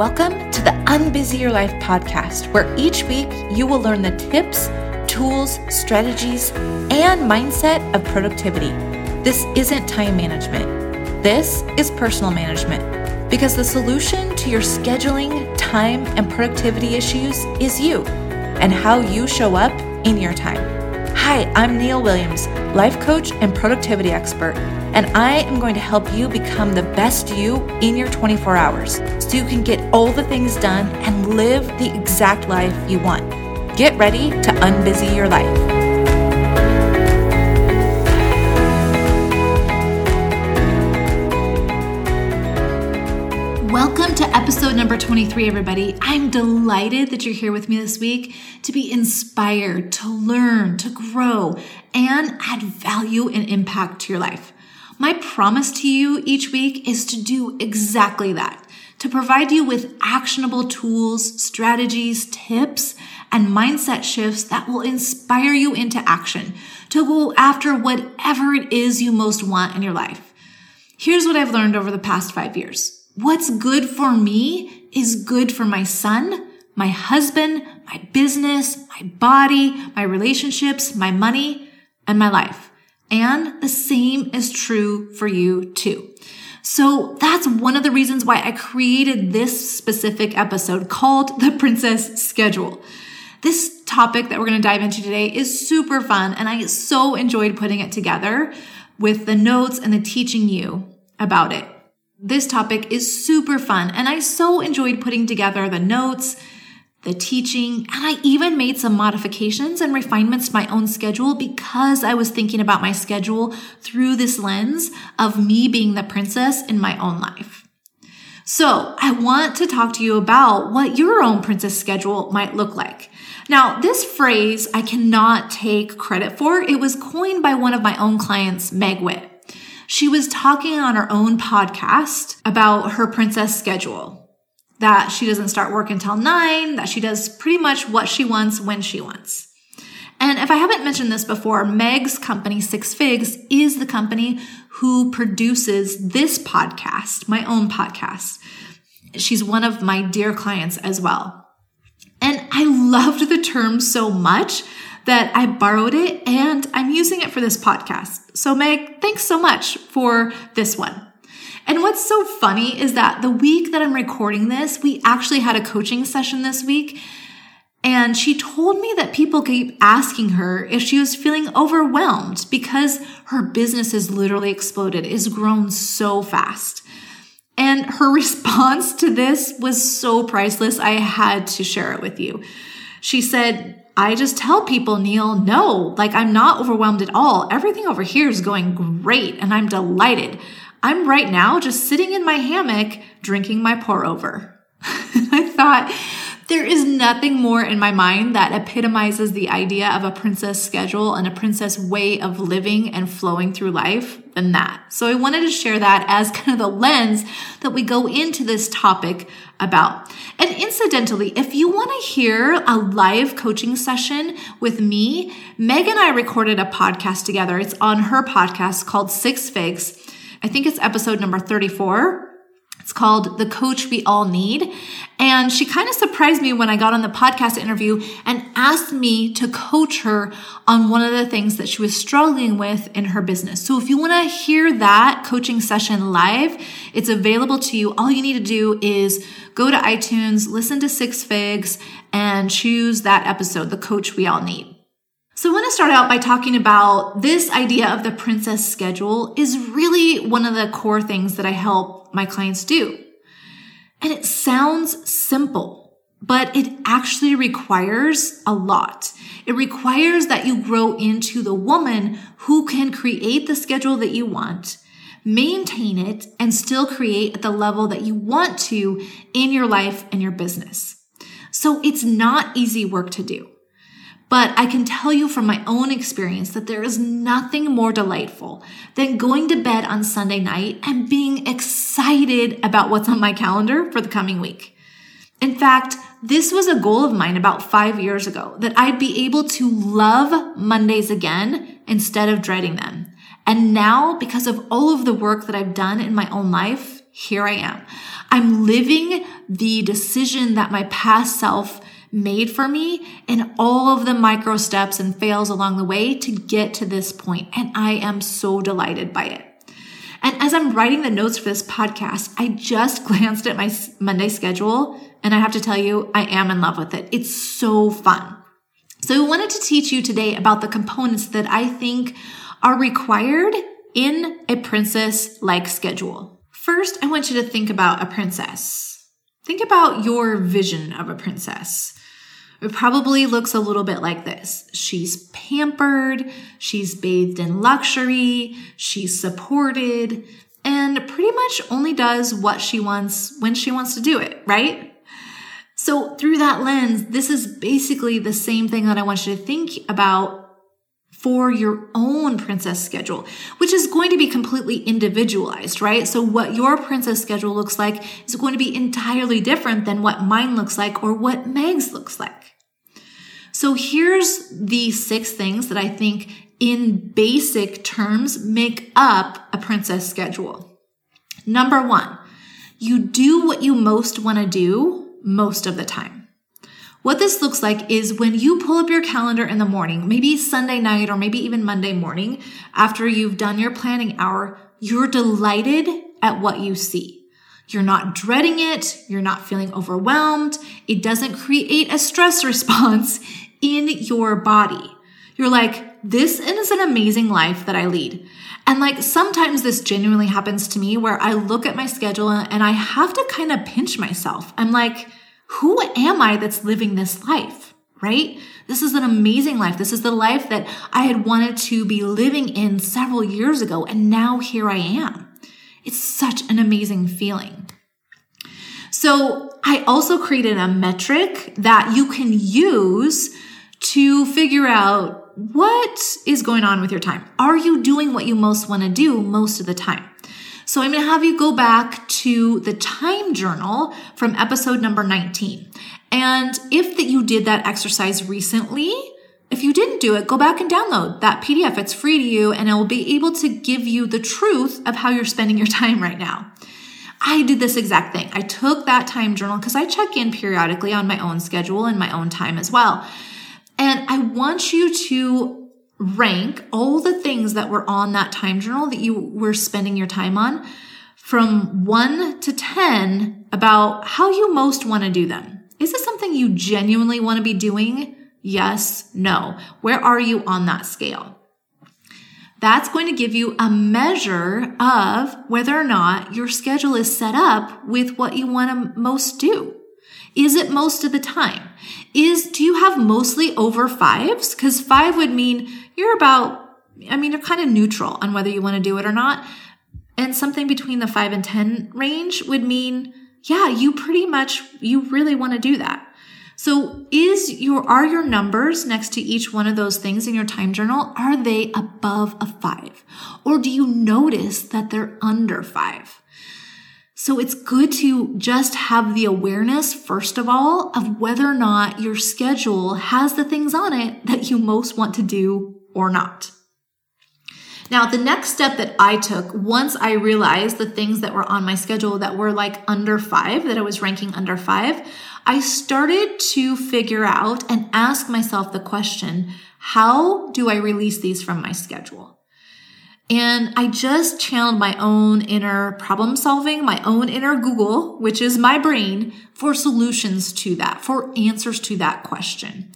Welcome to the Unbusy Your Life podcast, where each week you will learn the tips, tools, strategies, and mindset of productivity. This isn't time management, this is personal management because the solution to your scheduling, time, and productivity issues is you and how you show up in your time. Hi, I'm Neill Williams, life coach and productivity expert, and I am going to help you become the best you in your 24 hours so you can get all the things done and live the exact life you want. Get ready to unbusy your life. Welcome to episode number 23, everybody. I'm delighted that you're here with me this week to be inspired, to learn, to grow, and add value and impact to your life. My promise to you each week is to do exactly that, to provide you with actionable tools, strategies, tips, and mindset shifts that will inspire you into action to go after whatever it is you most want in your life. Here's what I've learned over the past five years. What's good for me is good for my son, my husband, my business, my body, my relationships, my money, and my life. And the same is true for you too. So that's one of the reasons why I created this specific episode called the Princess Schedule. This topic that we're going to dive into today is super fun and I so enjoyed putting it together with the notes and the teaching you about it. This topic is super fun, and I so enjoyed putting together the notes, the teaching, and I even made some modifications and refinements to my own schedule because I was thinking about my schedule through this lens of me being the princess in my own life. So I want to talk to you about what your own princess schedule might look like. Now, this phrase I cannot take credit for. It was coined by one of my own clients, Meg Witt. She was talking on her own podcast about her princess schedule that she doesn't start work until nine, that she does pretty much what she wants when she wants. And if I haven't mentioned this before, Meg's company, Six Figs, is the company who produces this podcast, my own podcast. She's one of my dear clients as well. And I loved the term so much that I borrowed it and I'm using it for this podcast. So, Meg, thanks so much for this one. And what's so funny is that the week that I'm recording this, we actually had a coaching session this week. And she told me that people keep asking her if she was feeling overwhelmed because her business has literally exploded, is grown so fast. And her response to this was so priceless. I had to share it with you. She said, I just tell people, Neill, no, like I'm not overwhelmed at all. Everything over here is going great and I'm delighted. I'm right now just sitting in my hammock drinking my pour over. I thought, there is nothing more in my mind that epitomizes the idea of a princess schedule and a princess way of living and flowing through life than that. So I wanted to share that as kind of the lens that we go into this topic about. And incidentally, if you want to hear a live coaching session with me, Meg and I recorded a podcast together. It's on her podcast called Six Figs. I think it's episode number 34 it's called The Coach We All Need. And she kind of surprised me when I got on the podcast interview and asked me to coach her on one of the things that she was struggling with in her business. So if you want to hear that coaching session live, it's available to you. All you need to do is go to iTunes, listen to Six Figs, and choose that episode, The Coach We All Need. So I want to start out by talking about this idea of the princess schedule is really one of the core things that I help my clients do. And it sounds simple, but it actually requires a lot. It requires that you grow into the woman who can create the schedule that you want, maintain it, and still create at the level that you want to in your life and your business. So it's not easy work to do. But I can tell you from my own experience that there is nothing more delightful than going to bed on Sunday night and being excited about what's on my calendar for the coming week. In fact, this was a goal of mine about five years ago that I'd be able to love Mondays again instead of dreading them. And now, because of all of the work that I've done in my own life, here I am. I'm living the decision that my past self made for me and all of the micro steps and fails along the way to get to this point. And I am so delighted by it. And as I'm writing the notes for this podcast, I just glanced at my Monday schedule and I have to tell you, I am in love with it. It's so fun. So I wanted to teach you today about the components that I think are required in a princess like schedule. First, I want you to think about a princess. Think about your vision of a princess. It probably looks a little bit like this. She's pampered, she's bathed in luxury, she's supported, and pretty much only does what she wants when she wants to do it, right? So through that lens, this is basically the same thing that I want you to think about for your own princess schedule, which is going to be completely individualized, right? So what your princess schedule looks like is going to be entirely different than what mine looks like or what Meg's looks like. So here's the six things that I think in basic terms make up a princess schedule. Number one, you do what you most want to do most of the time. What this looks like is when you pull up your calendar in the morning, maybe Sunday night or maybe even Monday morning, after you've done your planning hour, you're delighted at what you see. You're not dreading it. You're not feeling overwhelmed. It doesn't create a stress response in your body. You're like, this is an amazing life that I lead. And like sometimes this genuinely happens to me where I look at my schedule and I have to kind of pinch myself. I'm like, who am I that's living this life? Right? This is an amazing life. This is the life that I had wanted to be living in several years ago. And now here I am. It's such an amazing feeling. So I also created a metric that you can use to figure out what is going on with your time. Are you doing what you most want to do most of the time? So I'm going to have you go back to the time journal from episode number 19. And if that you did that exercise recently, if you didn't do it, go back and download that PDF. It's free to you and it will be able to give you the truth of how you're spending your time right now. I did this exact thing. I took that time journal because I check in periodically on my own schedule and my own time as well. And I want you to rank all the things that were on that time journal that you were spending your time on from one to 10 about how you most want to do them. Is this something you genuinely want to be doing? Yes, no. Where are you on that scale? That's going to give you a measure of whether or not your schedule is set up with what you want to most do. Is it most of the time? Is, do you have mostly over fives? Cause five would mean you're about, I mean, you're kind of neutral on whether you want to do it or not. And something between the five and 10 range would mean, yeah, you pretty much, you really want to do that. So is your, are your numbers next to each one of those things in your time journal, are they above a five? Or do you notice that they're under five? So it's good to just have the awareness, first of all, of whether or not your schedule has the things on it that you most want to do or not. Now, the next step that I took once I realized the things that were on my schedule that were like under five, that I was ranking under five, I started to figure out and ask myself the question, how do I release these from my schedule? And I just channeled my own inner problem solving, my own inner Google, which is my brain, for solutions to that, for answers to that question.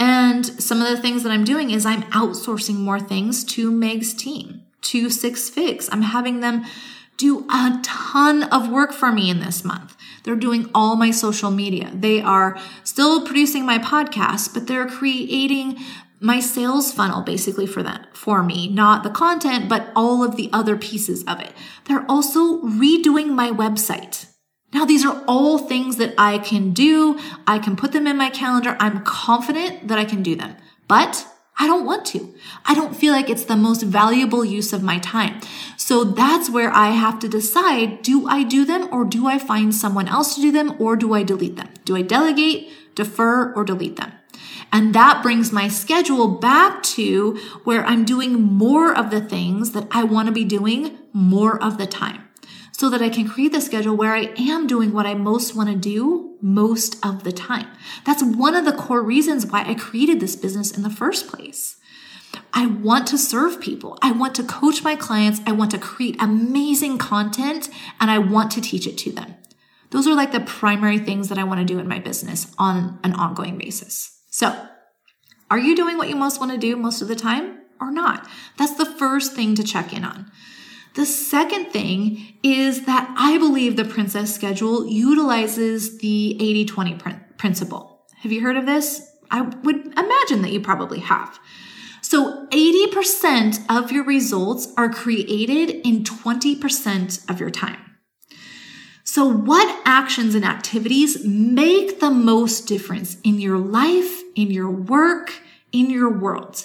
And some of the things that I'm doing is I'm outsourcing more things to Meg's team, to Six Figs. I'm having them do a ton of work for me in this month. They're doing all my social media. They are still producing my podcast, but they're creating my sales funnel basically for that for me not the content but all of the other pieces of it they're also redoing my website now these are all things that i can do i can put them in my calendar i'm confident that i can do them but I don't want to. I don't feel like it's the most valuable use of my time. So that's where I have to decide, do I do them or do I find someone else to do them or do I delete them? Do I delegate, defer, or delete them? And that brings my schedule back to where I'm doing more of the things that I want to be doing more of the time. So that I can create the schedule where I am doing what I most want to do most of the time. That's one of the core reasons why I created this business in the first place. I want to serve people. I want to coach my clients. I want to create amazing content and I want to teach it to them. Those are like the primary things that I want to do in my business on an ongoing basis. So are you doing what you most want to do most of the time or not? That's the first thing to check in on. The second thing is that I believe the princess schedule utilizes the 80 20 principle. Have you heard of this? I would imagine that you probably have. So 80% of your results are created in 20% of your time. So what actions and activities make the most difference in your life, in your work, in your world?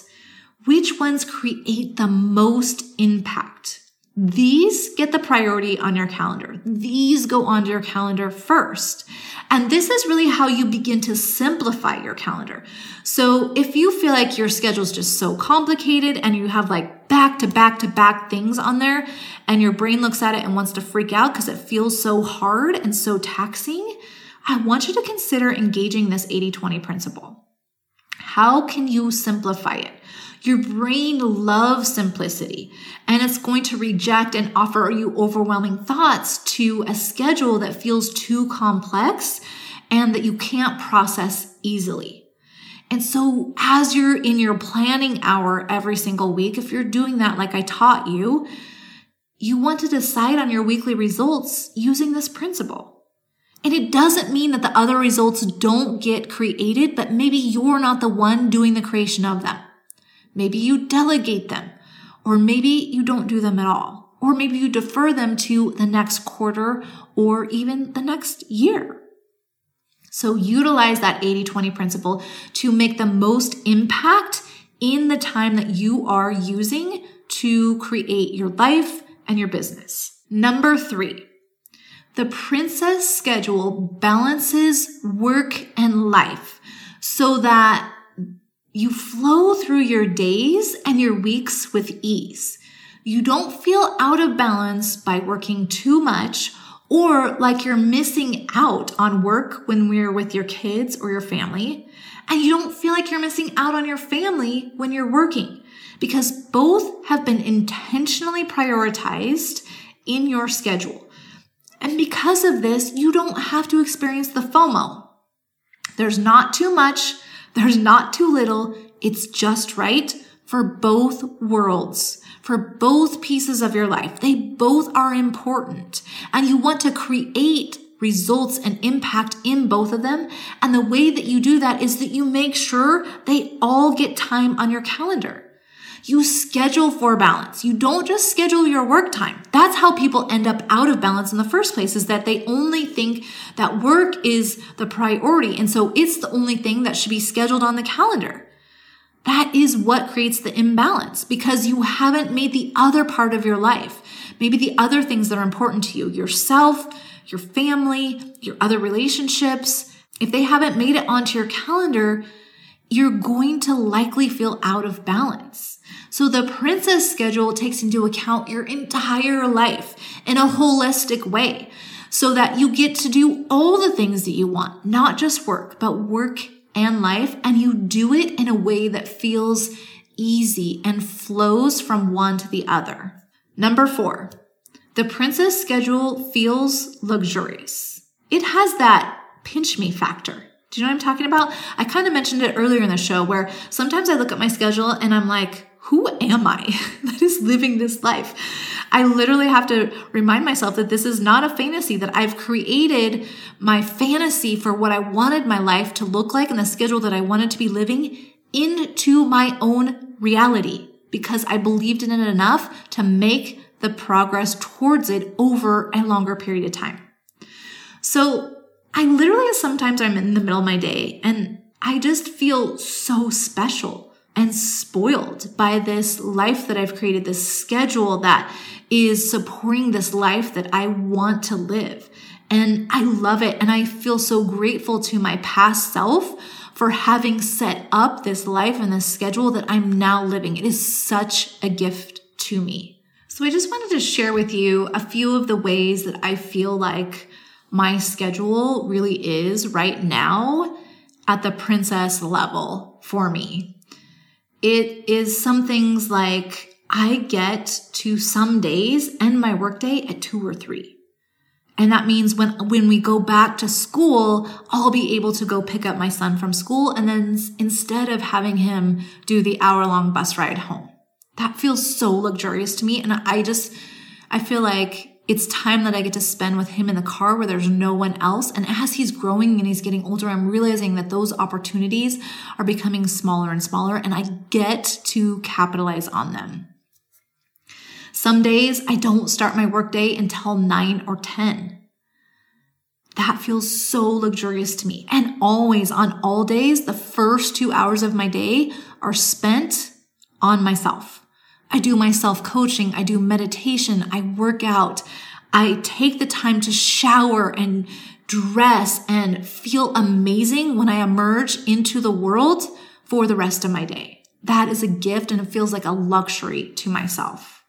Which ones create the most impact? These get the priority on your calendar. These go onto your calendar first. And this is really how you begin to simplify your calendar. So if you feel like your schedule is just so complicated and you have like back to back to back things on there and your brain looks at it and wants to freak out because it feels so hard and so taxing, I want you to consider engaging this 80 20 principle. How can you simplify it? Your brain loves simplicity and it's going to reject and offer you overwhelming thoughts to a schedule that feels too complex and that you can't process easily. And so as you're in your planning hour every single week, if you're doing that like I taught you, you want to decide on your weekly results using this principle. And it doesn't mean that the other results don't get created, but maybe you're not the one doing the creation of them. Maybe you delegate them, or maybe you don't do them at all, or maybe you defer them to the next quarter or even the next year. So utilize that 80 20 principle to make the most impact in the time that you are using to create your life and your business. Number three, the princess schedule balances work and life so that you flow through your days and your weeks with ease. You don't feel out of balance by working too much or like you're missing out on work when we're with your kids or your family. And you don't feel like you're missing out on your family when you're working because both have been intentionally prioritized in your schedule. And because of this, you don't have to experience the FOMO. There's not too much there's not too little. It's just right for both worlds, for both pieces of your life. They both are important and you want to create results and impact in both of them. And the way that you do that is that you make sure they all get time on your calendar. You schedule for balance. You don't just schedule your work time. That's how people end up out of balance in the first place is that they only think that work is the priority. And so it's the only thing that should be scheduled on the calendar. That is what creates the imbalance because you haven't made the other part of your life, maybe the other things that are important to you, yourself, your family, your other relationships. If they haven't made it onto your calendar, you're going to likely feel out of balance. So the princess schedule takes into account your entire life in a holistic way so that you get to do all the things that you want, not just work, but work and life. And you do it in a way that feels easy and flows from one to the other. Number four, the princess schedule feels luxurious. It has that pinch me factor. Do you know what I'm talking about? I kind of mentioned it earlier in the show where sometimes I look at my schedule and I'm like, who am I that is living this life? I literally have to remind myself that this is not a fantasy, that I've created my fantasy for what I wanted my life to look like and the schedule that I wanted to be living into my own reality because I believed in it enough to make the progress towards it over a longer period of time. So I literally sometimes I'm in the middle of my day and I just feel so special and spoiled by this life that I've created, this schedule that is supporting this life that I want to live. And I love it. And I feel so grateful to my past self for having set up this life and this schedule that I'm now living. It is such a gift to me. So I just wanted to share with you a few of the ways that I feel like my schedule really is right now at the princess level for me. It is some things like I get to some days end my workday at two or three. And that means when, when we go back to school, I'll be able to go pick up my son from school. And then instead of having him do the hour long bus ride home, that feels so luxurious to me. And I just, I feel like it's time that I get to spend with him in the car where there's no one else. And as he's growing and he's getting older, I'm realizing that those opportunities are becoming smaller and smaller and I get to capitalize on them. Some days I don't start my workday until nine or 10. That feels so luxurious to me. And always on all days, the first two hours of my day are spent on myself. I do my self coaching. I do meditation. I work out. I take the time to shower and dress and feel amazing when I emerge into the world for the rest of my day. That is a gift and it feels like a luxury to myself.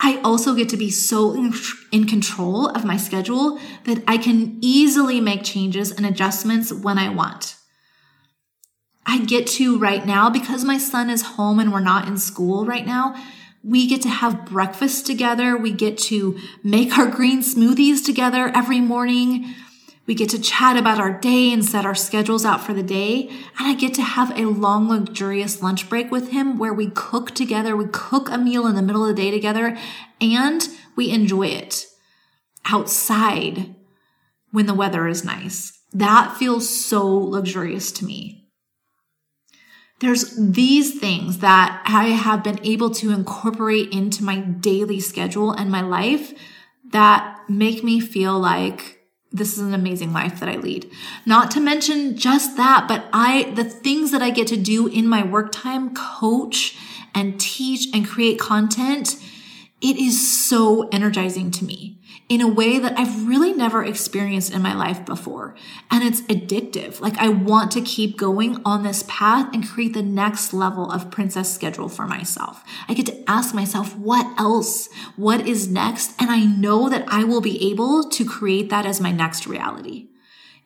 I also get to be so in, in, control of my schedule that I can easily make changes and adjustments when I want. I get to right now because my son is home and we're not in school right now. We get to have breakfast together. We get to make our green smoothies together every morning. We get to chat about our day and set our schedules out for the day. And I get to have a long, luxurious lunch break with him where we cook together. We cook a meal in the middle of the day together and we enjoy it outside when the weather is nice. That feels so luxurious to me. There's these things that I have been able to incorporate into my daily schedule and my life that make me feel like this is an amazing life that I lead. Not to mention just that, but I, the things that I get to do in my work time, coach and teach and create content, it is so energizing to me in a way that I've really never experienced in my life before. And it's addictive. Like I want to keep going on this path and create the next level of princess schedule for myself. I get to ask myself, what else? What is next? And I know that I will be able to create that as my next reality.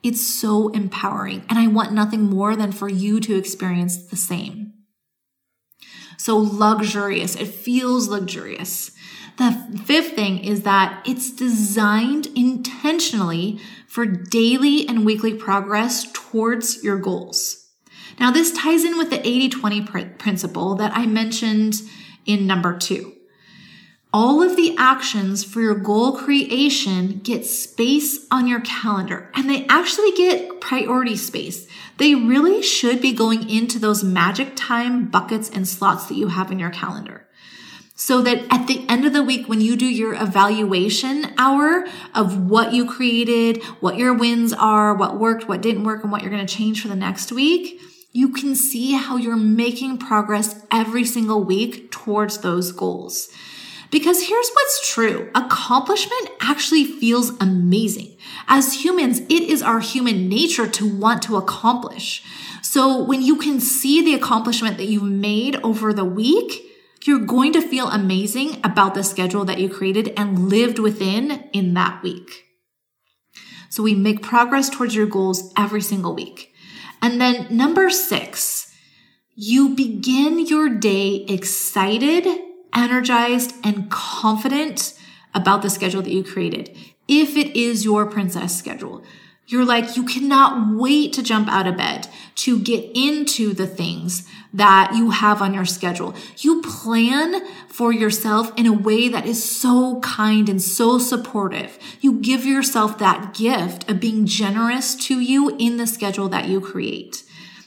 It's so empowering. And I want nothing more than for you to experience the same. So luxurious. It feels luxurious. The fifth thing is that it's designed intentionally for daily and weekly progress towards your goals. Now, this ties in with the 80 20 principle that I mentioned in number two. All of the actions for your goal creation get space on your calendar and they actually get priority space. They really should be going into those magic time buckets and slots that you have in your calendar so that at the end of the week, when you do your evaluation hour of what you created, what your wins are, what worked, what didn't work, and what you're going to change for the next week, you can see how you're making progress every single week towards those goals. Because here's what's true. Accomplishment actually feels amazing. As humans, it is our human nature to want to accomplish. So when you can see the accomplishment that you've made over the week, you're going to feel amazing about the schedule that you created and lived within in that week. So we make progress towards your goals every single week. And then number six, you begin your day excited, energized, and confident about the schedule that you created. If it is your princess schedule, you're like, you cannot wait to jump out of bed to get into the things that you have on your schedule. You plan for yourself in a way that is so kind and so supportive. You give yourself that gift of being generous to you in the schedule that you create.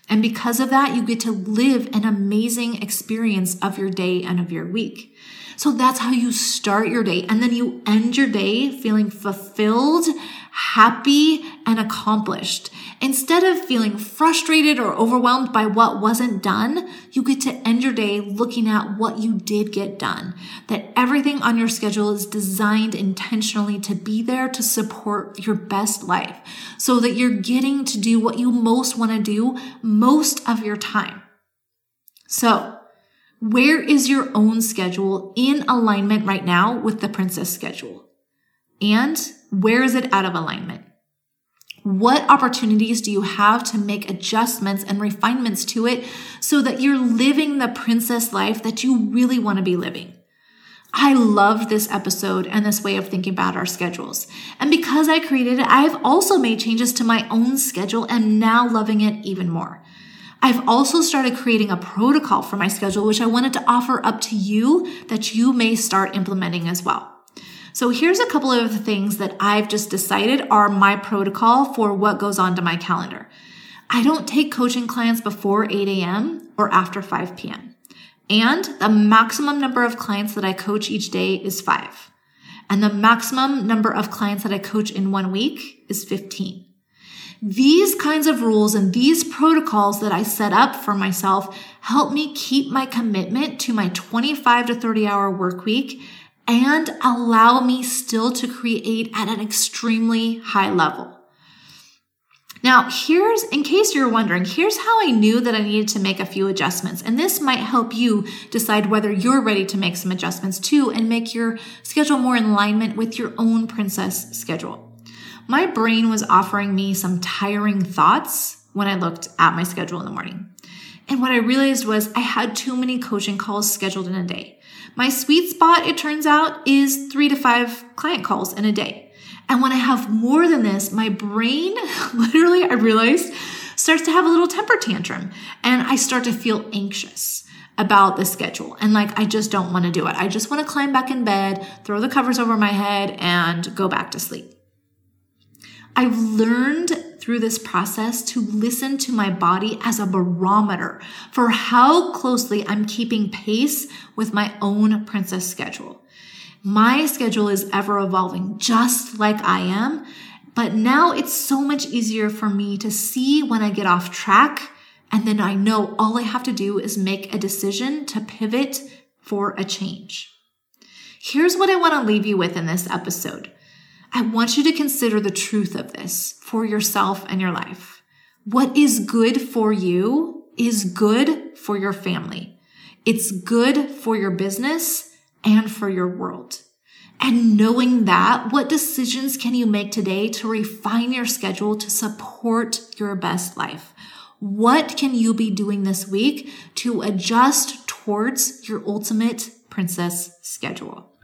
And because of that, you get to live an amazing experience of your day and of your week. So that's how you start your day. And then you end your day feeling fulfilled, happy, and accomplished. Instead of feeling frustrated or overwhelmed by what wasn't done, you get to end your day looking at what you did get done. That everything on your schedule is designed intentionally to be there to support your best life so that you're getting to do what you most want to do most of your time. So Where is your own schedule in alignment right now with the princess schedule? And where is it out of alignment? What opportunities do you have to make adjustments and refinements to it so that you're living the princess life that you really want to be living? I love this episode and this way of thinking about our schedules. And because I created it, I've also made changes to my own schedule and now loving it even more. I've also started creating a protocol for my schedule, which I wanted to offer up to you that you may start implementing as well. So here's a couple of the things that I've just decided are my protocol for what goes onto my calendar. I don't take coaching clients before 8 a.m. or after 5 p.m. And the maximum number of clients that I coach each day is five. And the maximum number of clients that I coach in one week is 15. These kinds of rules and these protocols that I set up for myself help me keep my commitment to my 25 to 30 hour work week and allow me still to create at an extremely high level. Now, here's, in case you're wondering, here's how I knew that I needed to make a few adjustments. And this might help you decide whether you're ready to make some adjustments too and make your schedule more in alignment with your own princess schedule. My brain was offering me some tiring thoughts when I looked at my schedule in the morning. And what I realized was I had too many coaching calls scheduled in a day. My sweet spot, it turns out, is three to five client calls in a day. And when I have more than this, my brain, literally, I realized, starts to have a little temper tantrum and I start to feel anxious about the schedule. And like, I just don't want to do it. I just want to climb back in bed, throw the covers over my head, and go back to sleep. I've learned through this process to listen to my body as a barometer for how closely I'm keeping pace with my own princess schedule. My schedule is ever evolving just like I am, but now it's so much easier for me to see when I get off track. And then I know all I have to do is make a decision to pivot for a change. Here's what I want to leave you with in this episode. I want you to consider the truth of this for yourself and your life. What is good for you is good for your family. It's good for your business and for your world. And knowing that, what decisions can you make today to refine your schedule to support your best life? What can you be doing this week to adjust towards your ultimate princess schedule?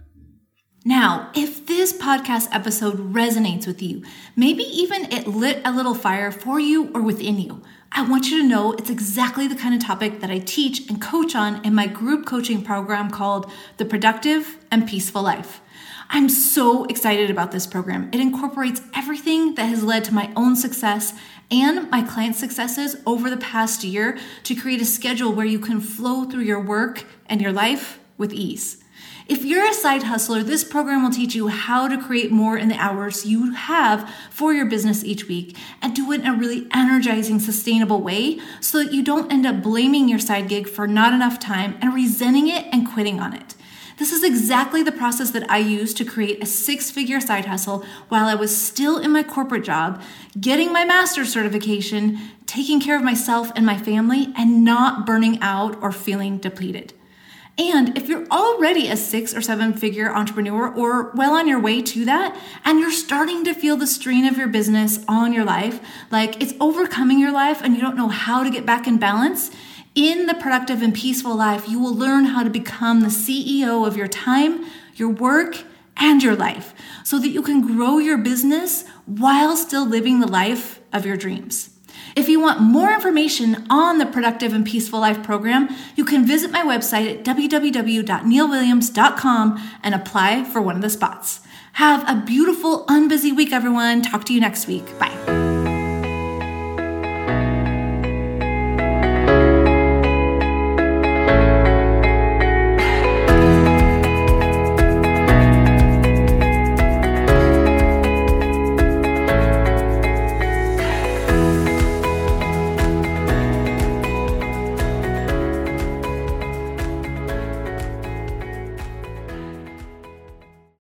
Now, if this podcast episode resonates with you, maybe even it lit a little fire for you or within you, I want you to know it's exactly the kind of topic that I teach and coach on in my group coaching program called The Productive and Peaceful Life. I'm so excited about this program. It incorporates everything that has led to my own success and my client successes over the past year to create a schedule where you can flow through your work and your life with ease. If you're a side hustler, this program will teach you how to create more in the hours you have for your business each week and do it in a really energizing, sustainable way so that you don't end up blaming your side gig for not enough time and resenting it and quitting on it. This is exactly the process that I used to create a six figure side hustle while I was still in my corporate job, getting my master's certification, taking care of myself and my family, and not burning out or feeling depleted. And if you're already a six or seven figure entrepreneur or well on your way to that, and you're starting to feel the strain of your business on your life, like it's overcoming your life and you don't know how to get back in balance, in the productive and peaceful life, you will learn how to become the CEO of your time, your work, and your life so that you can grow your business while still living the life of your dreams. If you want more information on the Productive and Peaceful Life program, you can visit my website at www.neillwilliams.com and apply for one of the spots. Have a beautiful, unbusy week, everyone. Talk to you next week. Bye.